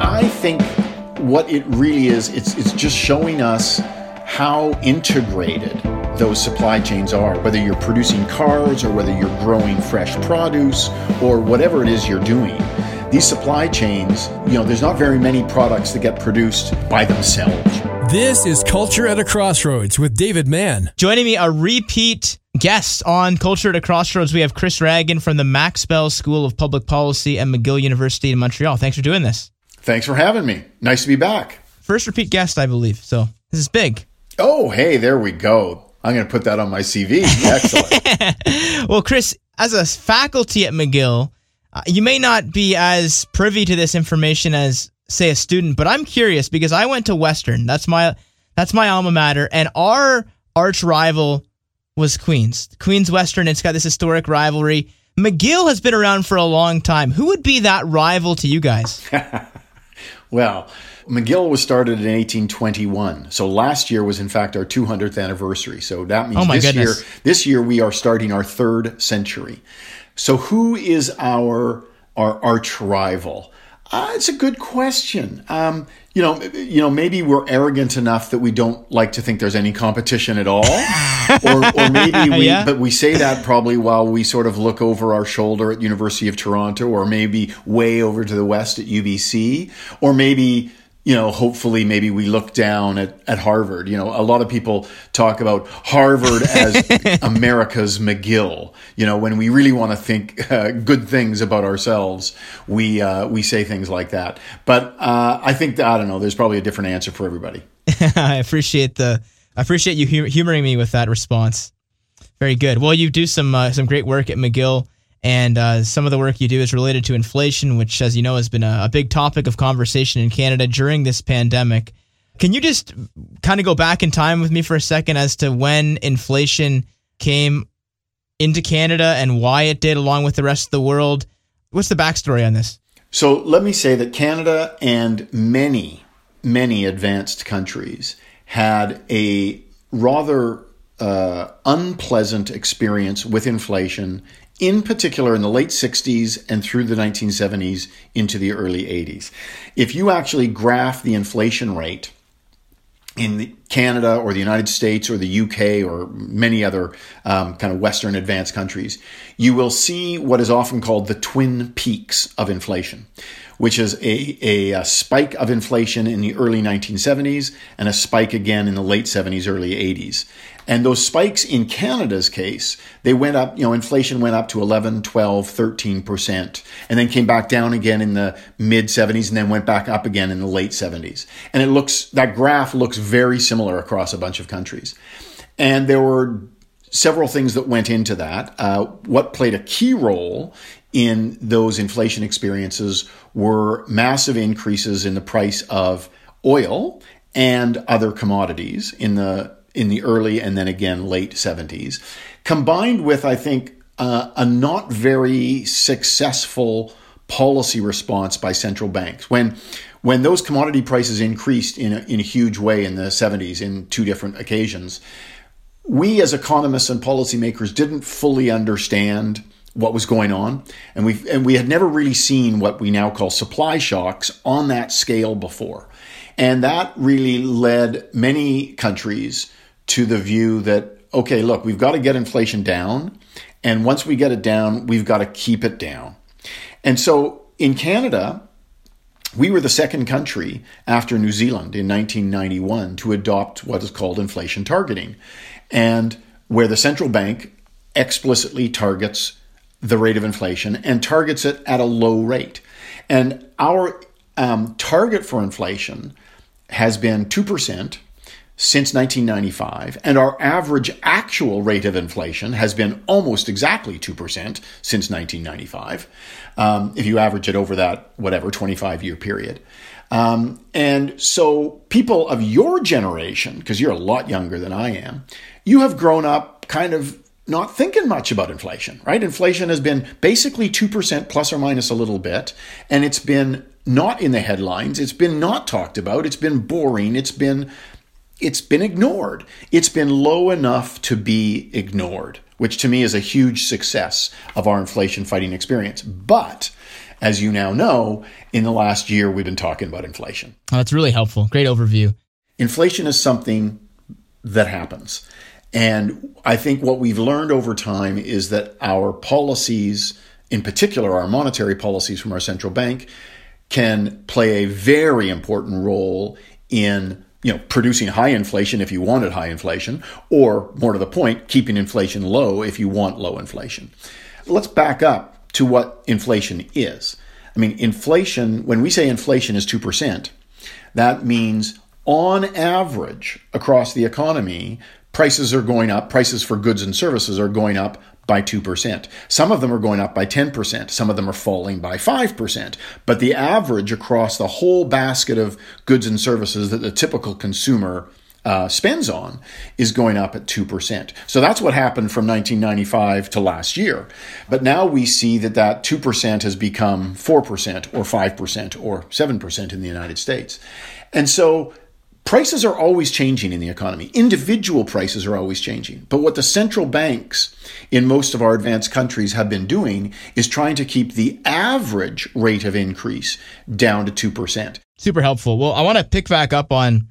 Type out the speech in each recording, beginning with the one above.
Uh-huh. I think what it really is, it's, it's just showing us how integrated those supply chains are, whether you're producing cars or whether you're growing fresh produce or whatever it is you're doing. These supply chains, you know, there's not very many products that get produced by themselves. This is Culture at a Crossroads with David Mann. Joining me, a repeat guest on Culture at a Crossroads, we have Chris Ragan from the Max Bell School of Public Policy at McGill University in Montreal. Thanks for doing this. Thanks for having me. Nice to be back. First repeat guest, I believe. So this is big. Oh, hey, there we go. I'm going to put that on my CV. Excellent. well, Chris, as a faculty at McGill, uh, you may not be as privy to this information as, say, a student, but I'm curious because I went to Western. That's my that's my alma mater, and our arch rival was Queens. Queens Western. It's got this historic rivalry. McGill has been around for a long time. Who would be that rival to you guys? well, McGill was started in 1821. So last year was in fact our 200th anniversary. So that means oh this goodness. year this year we are starting our third century. So who is our our arch rival? Uh, it's a good question. Um, you know, you know, maybe we're arrogant enough that we don't like to think there's any competition at all, or, or maybe we, yeah. but we say that probably while we sort of look over our shoulder at University of Toronto, or maybe way over to the west at UBC, or maybe you know, hopefully maybe we look down at, at Harvard. You know, a lot of people talk about Harvard as America's McGill. You know, when we really want to think uh, good things about ourselves, we uh, we say things like that. But uh, I think that, I don't know. There's probably a different answer for everybody. I appreciate the I appreciate you humoring me with that response. Very good. Well, you do some uh, some great work at McGill. And uh, some of the work you do is related to inflation, which, as you know, has been a, a big topic of conversation in Canada during this pandemic. Can you just kind of go back in time with me for a second as to when inflation came into Canada and why it did, along with the rest of the world? What's the backstory on this? So let me say that Canada and many, many advanced countries had a rather uh, unpleasant experience with inflation in particular in the late 60s and through the 1970s into the early 80s. If you actually graph the inflation rate in Canada or the United States or the UK or many other um, kind of Western advanced countries, you will see what is often called the twin peaks of inflation, which is a, a, a, spike of inflation in the early 1970s and a spike again in the late 70s, early 80s. And those spikes in Canada's case, they went up, you know, inflation went up to 11, 12, 13%, and then came back down again in the mid 70s and then went back up again in the late 70s. And it looks, that graph looks very similar across a bunch of countries. And there were several things that went into that. Uh, what played a key role in those inflation experiences were massive increases in the price of oil and other commodities in the in the early and then again late 70s, combined with, I think, uh, a not very successful policy response by central banks. When when those commodity prices increased in a, in a huge way in the 70s in two different occasions, we as economists and policymakers didn't fully understand what was going on and we and we had never really seen what we now call supply shocks on that scale before. And that really led many countries to the view that, okay, look, we've got to get inflation down. And once we get it down, we've got to keep it down. And so in Canada, we were the second country after New Zealand in 1991 to adopt what is called inflation targeting, and where the central bank explicitly targets the rate of inflation and targets it at a low rate. And our um, target for inflation has been 2% since 1995, and our average actual rate of inflation has been almost exactly 2% since 1995, um, if you average it over that, whatever, 25 year period. Um, and so, people of your generation, because you're a lot younger than I am, you have grown up kind of not thinking much about inflation, right? Inflation has been basically 2% plus or minus a little bit, and it's been not in the headlines. It's been not talked about. It's been boring. It's been it's been ignored. It's been low enough to be ignored, which to me is a huge success of our inflation fighting experience. But as you now know, in the last year, we've been talking about inflation. Oh, that's really helpful. Great overview. Inflation is something that happens. And I think what we've learned over time is that our policies, in particular our monetary policies from our central bank, can play a very important role in you know producing high inflation if you wanted high inflation or more to the point keeping inflation low if you want low inflation. Let's back up to what inflation is. I mean inflation when we say inflation is 2% that means on average across the economy prices are going up prices for goods and services are going up by 2%. Some of them are going up by 10%. Some of them are falling by 5%. But the average across the whole basket of goods and services that the typical consumer uh, spends on is going up at 2%. So that's what happened from 1995 to last year. But now we see that that 2% has become 4% or 5% or 7% in the United States. And so prices are always changing in the economy. Individual prices are always changing. But what the central banks in most of our advanced countries have been doing is trying to keep the average rate of increase down to 2%. Super helpful. Well, I want to pick back up on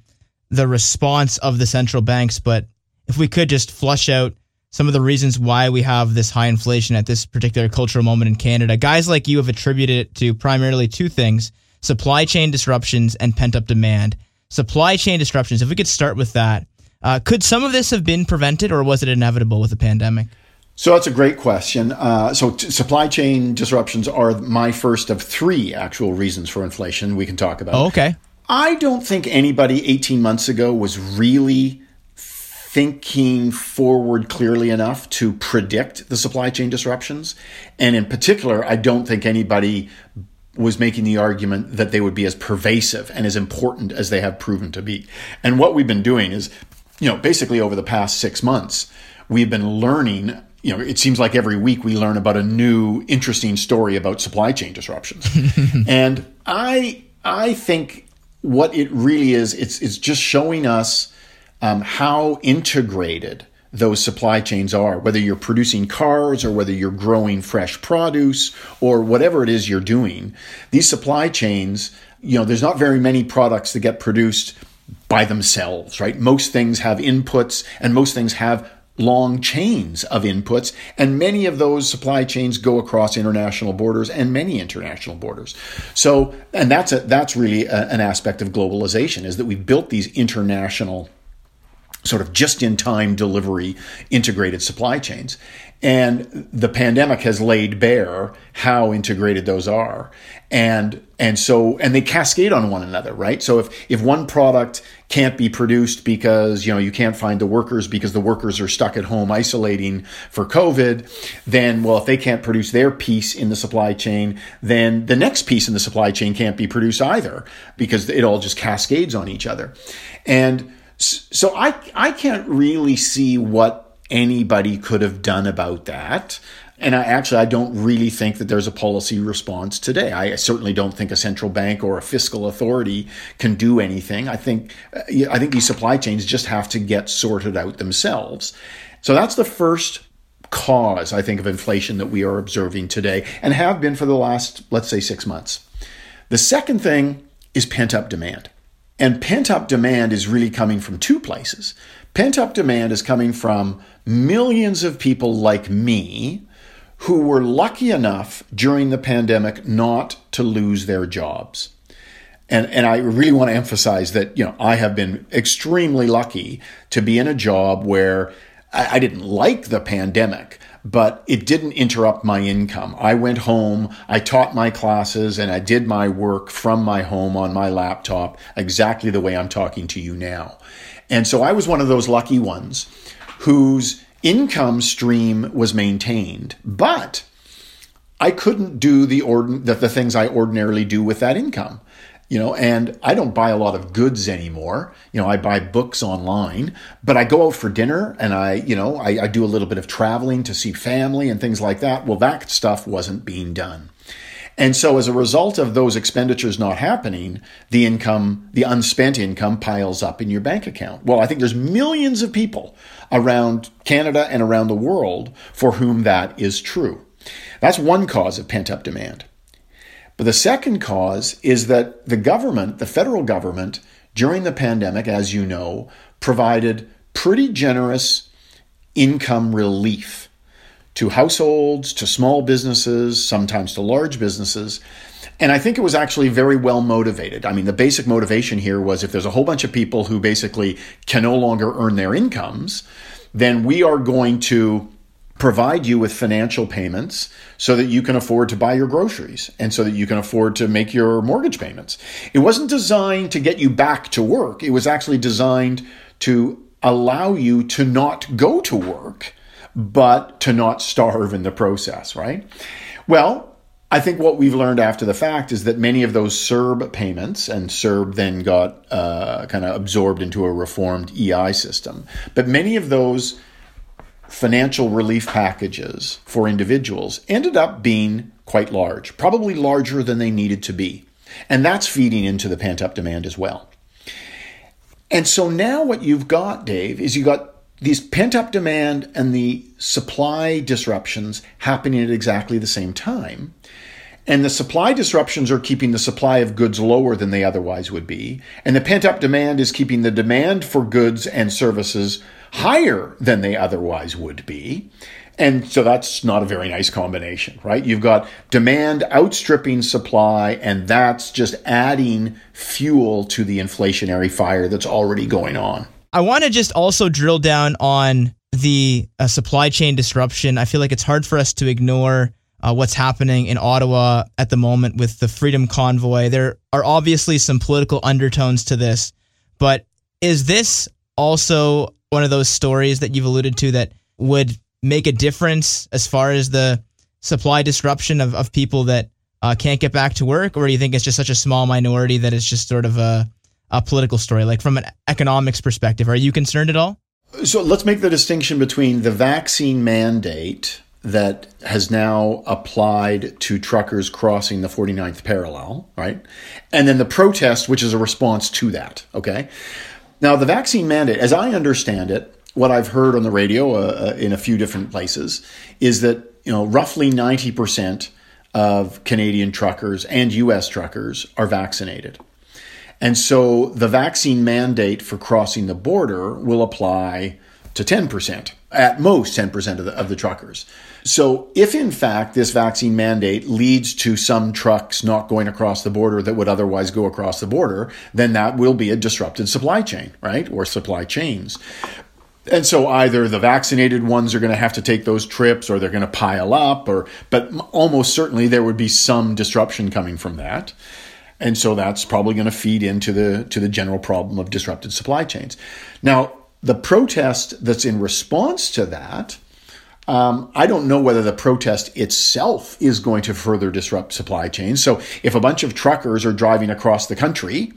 the response of the central banks, but if we could just flush out some of the reasons why we have this high inflation at this particular cultural moment in Canada. Guys like you have attributed it to primarily two things supply chain disruptions and pent up demand supply chain disruptions. If we could start with that, uh, could some of this have been prevented, or was it inevitable with the pandemic? So that's a great question. Uh, so t- supply chain disruptions are my first of three actual reasons for inflation we can talk about. Oh, okay. I don't think anybody 18 months ago was really thinking forward clearly enough to predict the supply chain disruptions. And in particular, I don't think anybody was making the argument that they would be as pervasive and as important as they have proven to be. And what we've been doing is, you know, basically over the past six months, we've been learning. You know, it seems like every week we learn about a new interesting story about supply chain disruptions. and I I think what it really is, it's it's just showing us um, how integrated those supply chains are, whether you're producing cars or whether you're growing fresh produce or whatever it is you're doing. These supply chains, you know, there's not very many products that get produced by themselves, right? Most things have inputs and most things have long chains of inputs and many of those supply chains go across international borders and many international borders so and that's a, that's really a, an aspect of globalization is that we've built these international sort of just in time delivery integrated supply chains. And the pandemic has laid bare how integrated those are. And and so and they cascade on one another, right? So if if one product can't be produced because you know you can't find the workers because the workers are stuck at home isolating for COVID, then well if they can't produce their piece in the supply chain, then the next piece in the supply chain can't be produced either because it all just cascades on each other. And so I I can't really see what anybody could have done about that. And I actually I don't really think that there's a policy response today. I certainly don't think a central bank or a fiscal authority can do anything. I think uh, I think these supply chains just have to get sorted out themselves. So that's the first cause I think of inflation that we are observing today and have been for the last let's say 6 months. The second thing is pent up demand. And pent up demand is really coming from two places. Pent up demand is coming from millions of people like me who were lucky enough during the pandemic not to lose their jobs. And, and I really want to emphasize that, you know, I have been extremely lucky to be in a job where I, I didn't like the pandemic, but it didn't interrupt my income. I went home, I taught my classes, and I did my work from my home on my laptop exactly the way I'm talking to you now. And so I was one of those lucky ones whose income stream was maintained, but I couldn't do the, ordin- the, the things I ordinarily do with that income you know and i don't buy a lot of goods anymore. You know i buy books online but i go out for dinner and i you know I, I, do a little bit of traveling to see family and things like that. Well that stuff wasn't being done. And so as a result of those expenditures not happening the income the unspent income piles up in your bank account. Well i think there's millions of people around canada and around the world for whom that is true. That's one cause of pent up demand But the second cause is that the government, the federal government, during the pandemic, as you know, provided pretty generous income relief to households, to small businesses, sometimes to large businesses. And I think it was actually very well motivated. I mean, the basic motivation here was if there's a whole bunch of people who basically can no longer earn their incomes, then we are going to provide you with financial payments so that you can afford to buy your groceries and so that you can afford to make your mortgage payments. It wasn't designed to get you back to work. It was actually designed to allow you to not go to work, but to not starve in the process, right? Well, I think what we've learned after the fact is that many of those CERB payments, and CERB then got uh, kind of absorbed into a reformed EI system, but many of those financial relief packages for individuals ended up being quite large, probably larger than they needed to be. And that's feeding into the pent up demand as well. And so now what you've got, Dave, is you've got these pent up demand and the supply disruptions happening at exactly the same time. And the supply disruptions are keeping the supply of goods lower than they otherwise would be. And the pent up demand is keeping the demand for goods and services higher than they otherwise would be. And so that's not a very nice combination, right? You've got demand outstripping supply, and that's just adding fuel to the inflationary fire that's already going on. I want to just also drill down on the uh, supply chain disruption. I feel like it's hard for us to ignore uh, what's happening in Ottawa at the moment with the Freedom Convoy. There are obviously some political undertones to this, but is this also one of those stories that you've alluded to that would make a difference as far as the supply disruption of, of people that uh, can't get back to work? Or do you think it's just such a small minority that it's just sort of a, a political story? Like from an economics perspective, are you concerned at all? So let's make the distinction between the vaccine mandate that has now applied to truckers crossing the 49th parallel, right? And then the protest, which is a response to that, okay? Now, the vaccine mandate, as I understand it, what I've heard on the radio uh, uh in a few different places is that you know roughly ninety percent of Canadian truckers and U.S. truckers are vaccinated, and so the vaccine mandate for crossing the border will apply to ten percent, at most ten percent of the of the truckers. So, if in fact this vaccine mandate leads to some trucks not going across the border that would otherwise go across the border, then that will be a disrupted supply chain, right? Or supply chains. And so either the vaccinated ones are going to have to take those trips or they're going to pile up or but almost certainly there would be some disruption coming from that. And so that's probably going to feed into the to the general problem of disrupted supply chains. Now, the protest that's in response to that um, I don't know whether the protest itself is going to further disrupt supply chains. So if a bunch of truckers are driving across the country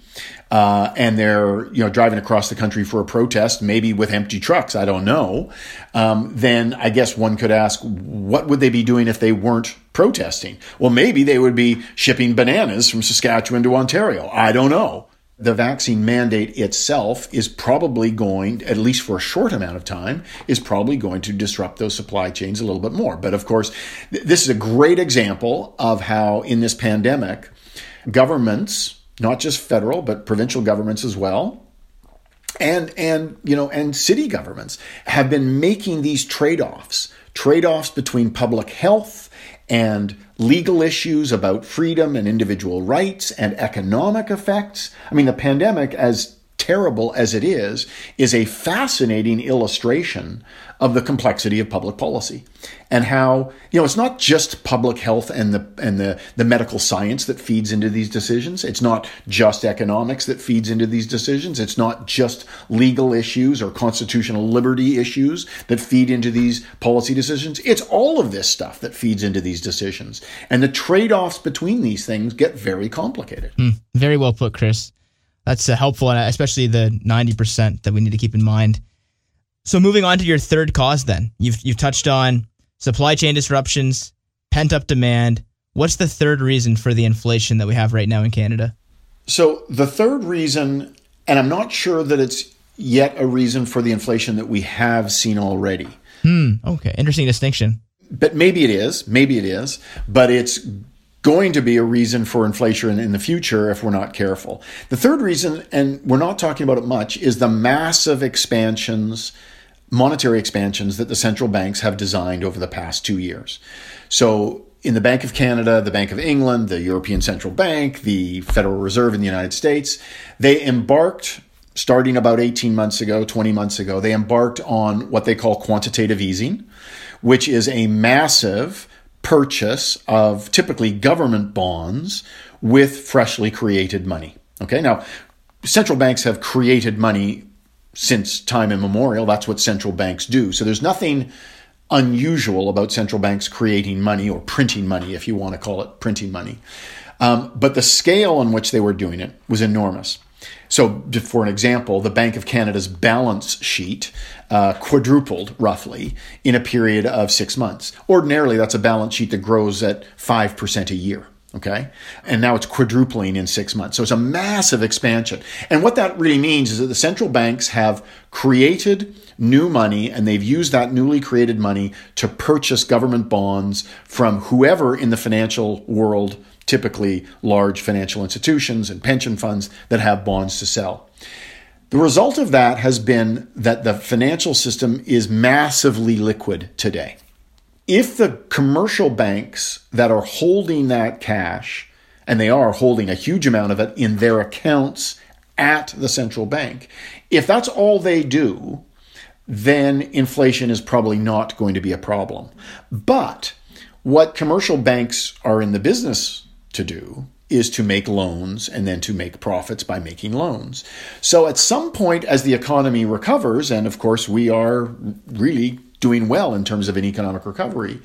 uh, and they're you know driving across the country for a protest, maybe with empty trucks, I don't know. Um, then I guess one could ask, what would they be doing if they weren't protesting? Well, maybe they would be shipping bananas from Saskatchewan to Ontario. I don't know the vaccine mandate itself is probably going, at least for a short amount of time, is probably going to disrupt those supply chains a little bit more. But of course, th- this is a great example of how in this pandemic, governments, not just federal, but provincial governments as well, and and you know and city governments have been making these trade-offs trade-offs between public health and legal issues about freedom and individual rights and economic effects. I mean, the pandemic, as terrible as it is, is a fascinating illustration of the complexity of public policy. And how you know it's not just public health and the and the, the medical science that feeds into these decisions. It's not just economics that feeds into these decisions. It's not just legal issues or constitutional liberty issues that feed into these policy decisions. It's all of this stuff that feeds into these decisions. And the trade-offs between these things get very complicated. Mm, very well put chris. That's uh, helpful and especially the 90% that we need to keep in mind so moving on to your third cause, then you've you've touched on supply chain disruptions, pent up demand. What's the third reason for the inflation that we have right now in Canada? So the third reason, and I'm not sure that it's yet a reason for the inflation that we have seen already. Hmm. Okay. Interesting distinction. But maybe it is. Maybe it is. But it's going to be a reason for inflation in the future if we're not careful. The third reason, and we're not talking about it much, is the massive expansions, monetary expansions that the central banks have designed over the past two years. So, in the Bank of Canada, the Bank of England, the European Central Bank, the Federal Reserve in the United States, they embarked starting about 18 months ago, 20 months ago, they embarked on what they call quantitative easing, which is a massive purchase of typically government bonds with freshly created money. Okay, now central banks have created money since time immemorial. That's what central banks do. So there's nothing unusual about central banks creating money or printing money, if you want to call it printing money. Um, but the scale on which they were doing it was enormous. So, for an example, the Bank of Canada's balance sheet uh, quadrupled roughly in a period of six months. Ordinarily, that's a balance sheet that grows at 5% a year. Okay. And now it's quadrupling in six months. So it's a massive expansion. And what that really means is that the central banks have created new money and they've used that newly created money to purchase government bonds from whoever in the financial world typically large financial institutions and pension funds that have bonds to sell. The result of that has been that the financial system is massively liquid today. If the commercial banks that are holding that cash, and they are holding a huge amount of it in their accounts at the central bank, if that's all they do, then inflation is probably not going to be a problem. But what commercial banks are in the business to do is to make loans and then to make profits by making loans. So at some point, as the economy recovers, and of course we are really doing well in terms of an economic recovery,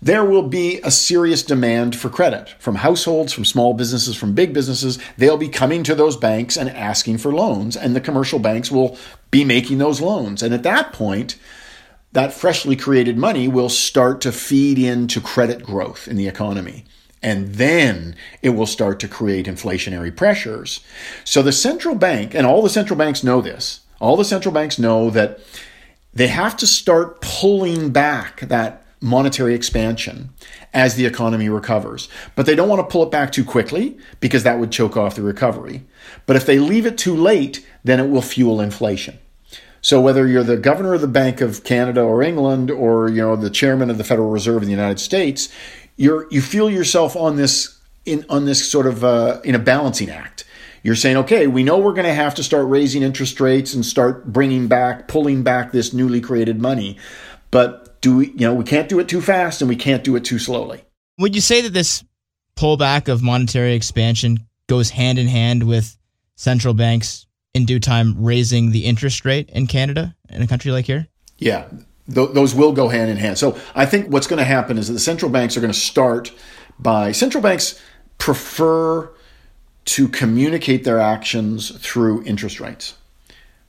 there will be a serious demand for credit from households, from small businesses, from big businesses. They'll be coming to those banks and asking for loans, and the commercial banks will be making those loans. And at that point, that freshly created money will start to feed into credit growth in the economy and then it will start to create inflationary pressures. So the central bank, and all the central banks know this, all the central banks know that they have to start pulling back that monetary expansion as the economy recovers. But they don't want to pull it back too quickly because that would choke off the recovery. But if they leave it too late, then it will fuel inflation. So whether you're the governor of the Bank of Canada or England or you know the chairman of the Federal Reserve in the United States, you're you feel yourself on this in on this sort of uh, in a balancing act. You're saying, okay, we know we're going to have to start raising interest rates and start bringing back, pulling back this newly created money, but do we, you know, we can't do it too fast and we can't do it too slowly. Would you say that this pullback of monetary expansion goes hand in hand with central banks in due time raising the interest rate in Canada in a country like here? Yeah, th- those will go hand in hand. So I think what's going to happen is that the central banks are going to start by central banks prefer to communicate their actions through interest rates.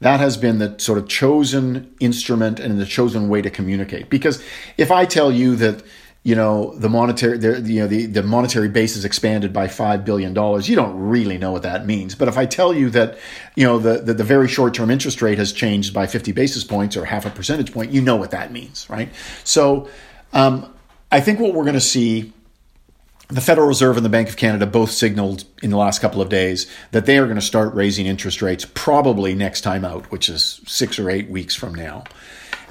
That has been the sort of chosen instrument and the chosen way to communicate. Because if I tell you that you know the monetary the, you know the, the monetary base is expanded by five billion dollars you don't really know what that means but if i tell you that you know the, the, the very short term interest rate has changed by 50 basis points or half a percentage point you know what that means right so um, i think what we're going to see the Federal Reserve and the Bank of Canada both signaled in the last couple of days that they are going to start raising interest rates probably next time out, which is six or eight weeks from now.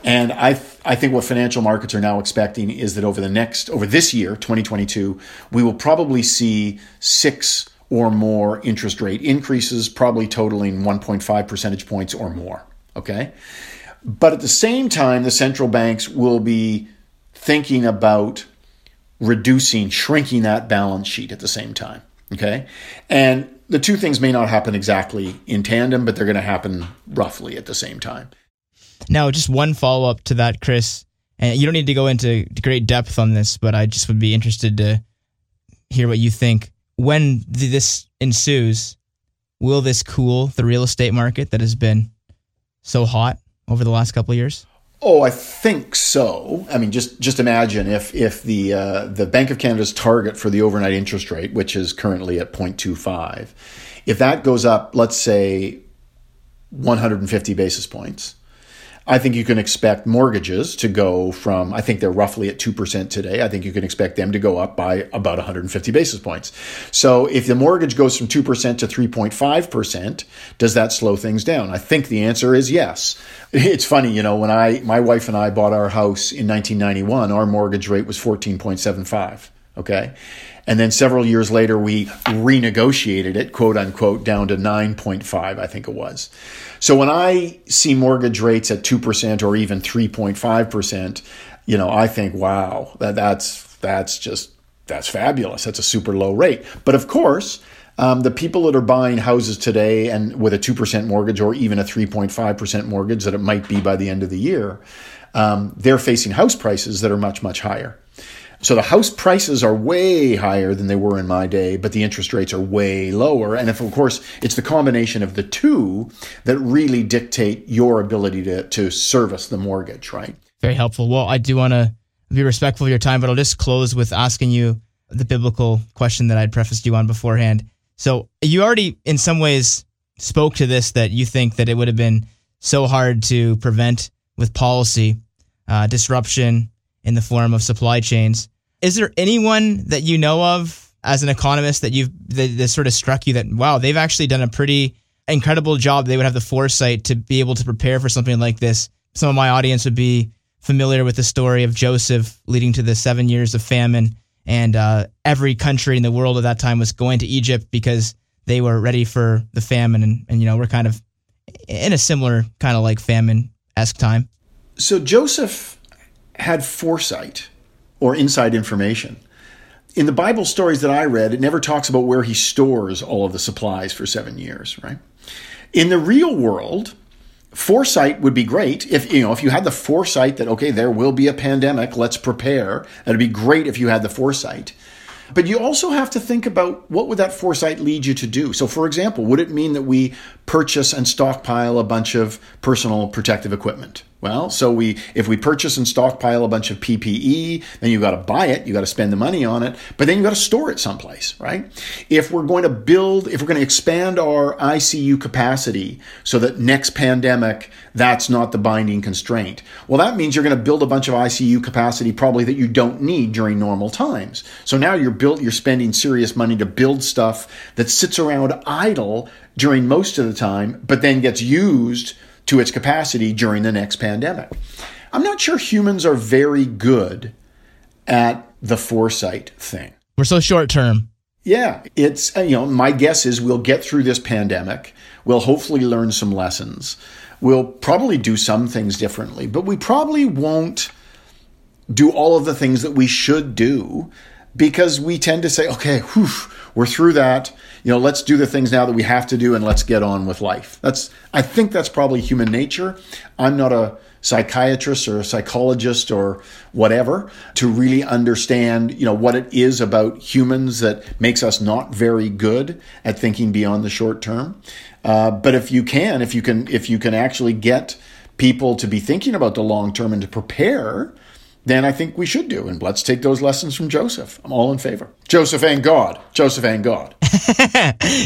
And I, th- I think what financial markets are now expecting is that over the next, over this year, 2022, we will probably see six or more interest rate increases, probably totaling 1.5 percentage points or more. Okay. But at the same time, the central banks will be thinking about reducing, shrinking that balance sheet at the same time. Okay. And the two things may not happen exactly in tandem, but they're going to happen roughly at the same time. Now, just one follow up to that, Chris, and you don't need to go into great depth on this, but I just would be interested to hear what you think. When this ensues, will this cool the real estate market that has been so hot over the last couple of years? Oh, I think so. I mean, just just imagine if if the uh, the Bank of Canada's target for the overnight interest rate, which is currently at 0.25, if that goes up, let's say 150 basis points, I think you can expect mortgages to go from, I think they're roughly at 2% today. I think you can expect them to go up by about 150 basis points. So if the mortgage goes from 2% to 3.5%, does that slow things down? I think the answer is yes. It's funny, you know, when I, my wife and I bought our house in 1991, our mortgage rate was 14.75. Okay. And then several years later, we renegotiated it, quote unquote, down to 9.5, I think it was. So when I see mortgage rates at 2% or even 3.5%, you know, I think, wow, that, that's, that's just, that's fabulous. That's a super low rate. But of course, um, the people that are buying houses today and with a 2% mortgage or even a 3.5% mortgage that it might be by the end of the year, um, they're facing house prices that are much, much higher. So the house prices are way higher than they were in my day, but the interest rates are way lower. And if, of course, it's the combination of the two that really dictate your ability to, to service the mortgage, right? Very helpful. Well, I do want to be respectful of your time, but I'll just close with asking you the biblical question that I'd prefaced you on beforehand. So you already, in some ways, spoke to this that you think that it would have been so hard to prevent with policy uh, disruption in the form of supply chains. Is there anyone that you know of as an economist that you've that, that sort of struck you that wow they've actually done a pretty incredible job? They would have the foresight to be able to prepare for something like this. Some of my audience would be familiar with the story of Joseph leading to the seven years of famine, and uh, every country in the world at that time was going to Egypt because they were ready for the famine, and, and you know we're kind of in a similar kind of like famine esque time. So Joseph had foresight or inside information. In the Bible stories that I read, it never talks about where he stores all of the supplies for seven years, right? In the real world, foresight would be great if you know if you had the foresight that okay there will be a pandemic let's prepare that'd be great if you had the foresight but you also have to think about what would that foresight lead you to do so for example would it mean that we purchase and stockpile a bunch of personal protective equipment well, so we if we purchase and stockpile a bunch of PPE, then you've got to buy it, you've got to spend the money on it, but then you've got to store it someplace, right? If we're going to build, if we're going to expand our ICU capacity so that next pandemic that's not the binding constraint. Well, that means you're going to build a bunch of ICU capacity probably that you don't need during normal times. So now you're built you're spending serious money to build stuff that sits around idle during most of the time, but then gets used to its capacity during the next pandemic. I'm not sure humans are very good at the foresight thing. We're so short term. Yeah, it's uh, you know, my guess is we'll get through this pandemic. We'll hopefully learn some lessons. We'll probably do some things differently, but we probably won't do all of the things that we should do because we tend to say, okay, whew, we're through that. You know, let's do the things now that we have to do and let's get on with life. That's I think that's probably human nature. I'm not a psychiatrist or a psychologist or whatever to really understand, you know, what it is about humans that makes us not very good at thinking beyond the short term. Uh, but if you can, if you can, if you can actually get people to be thinking about the long term and to prepare, then I think we should do. And let's take those lessons from Joseph. I'm all in favor. Joseph and God. Joseph and God.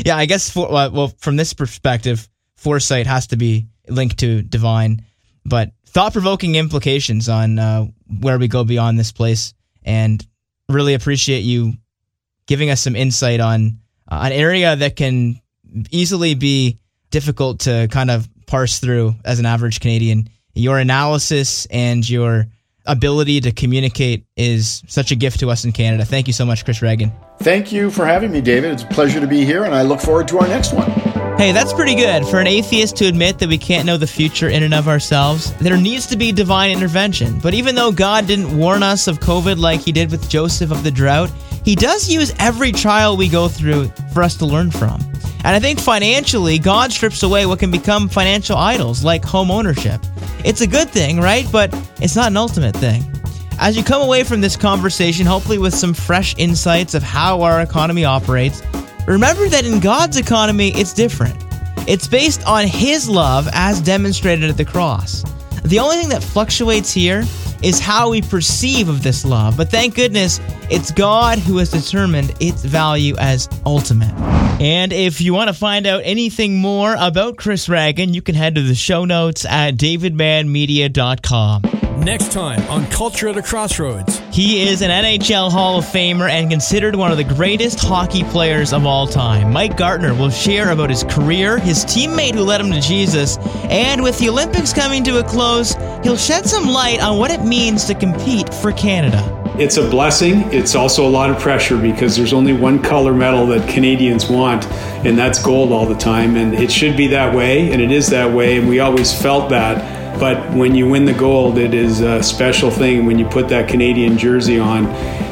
yeah, I guess, for, well, from this perspective, foresight has to be linked to divine, but thought provoking implications on uh, where we go beyond this place. And really appreciate you giving us some insight on uh, an area that can easily be difficult to kind of parse through as an average Canadian. Your analysis and your ability to communicate is such a gift to us in Canada. Thank you so much, Chris Ragan. Thank you for having me, David. It's a pleasure to be here, and I look forward to our next one. Hey, that's pretty good. For an atheist to admit that we can't know the future in and of ourselves, there needs to be divine intervention. But even though God didn't warn us of COVID like he did with Joseph of the drought, he does use every trial we go through for us to learn from. And I think financially, God strips away what can become financial idols like home ownership. It's a good thing, right? But it's not an ultimate thing. As you come away from this conversation, hopefully with some fresh insights of how our economy operates, remember that in God's economy, it's different. It's based on His love as demonstrated at the cross. The only thing that fluctuates here is how we perceive of this love. But thank goodness it's God who has determined its value as ultimate. And if you want to find out anything more about Chris Ragan, you can head to the show notes at davidmanmedia.com. Next time on Culture at a Crossroads. He is an NHL Hall of Famer and considered one of the greatest hockey players of all time. Mike Gartner will share about his career, his teammate who led him to Jesus, and with the Olympics coming to a close, he'll shed some light on what it means to compete for Canada. It's a blessing. It's also a lot of pressure because there's only one color medal that Canadians want, and that's gold all the time. And it should be that way, and it is that way, and we always felt that. But when you win the gold, it is a special thing. When you put that Canadian jersey on,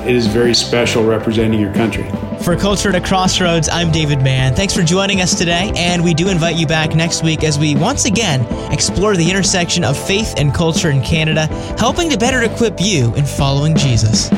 it is very special representing your country. For Culture at a Crossroads, I'm David Mann. Thanks for joining us today, and we do invite you back next week as we once again explore the intersection of faith and culture in Canada, helping to better equip you in following Jesus.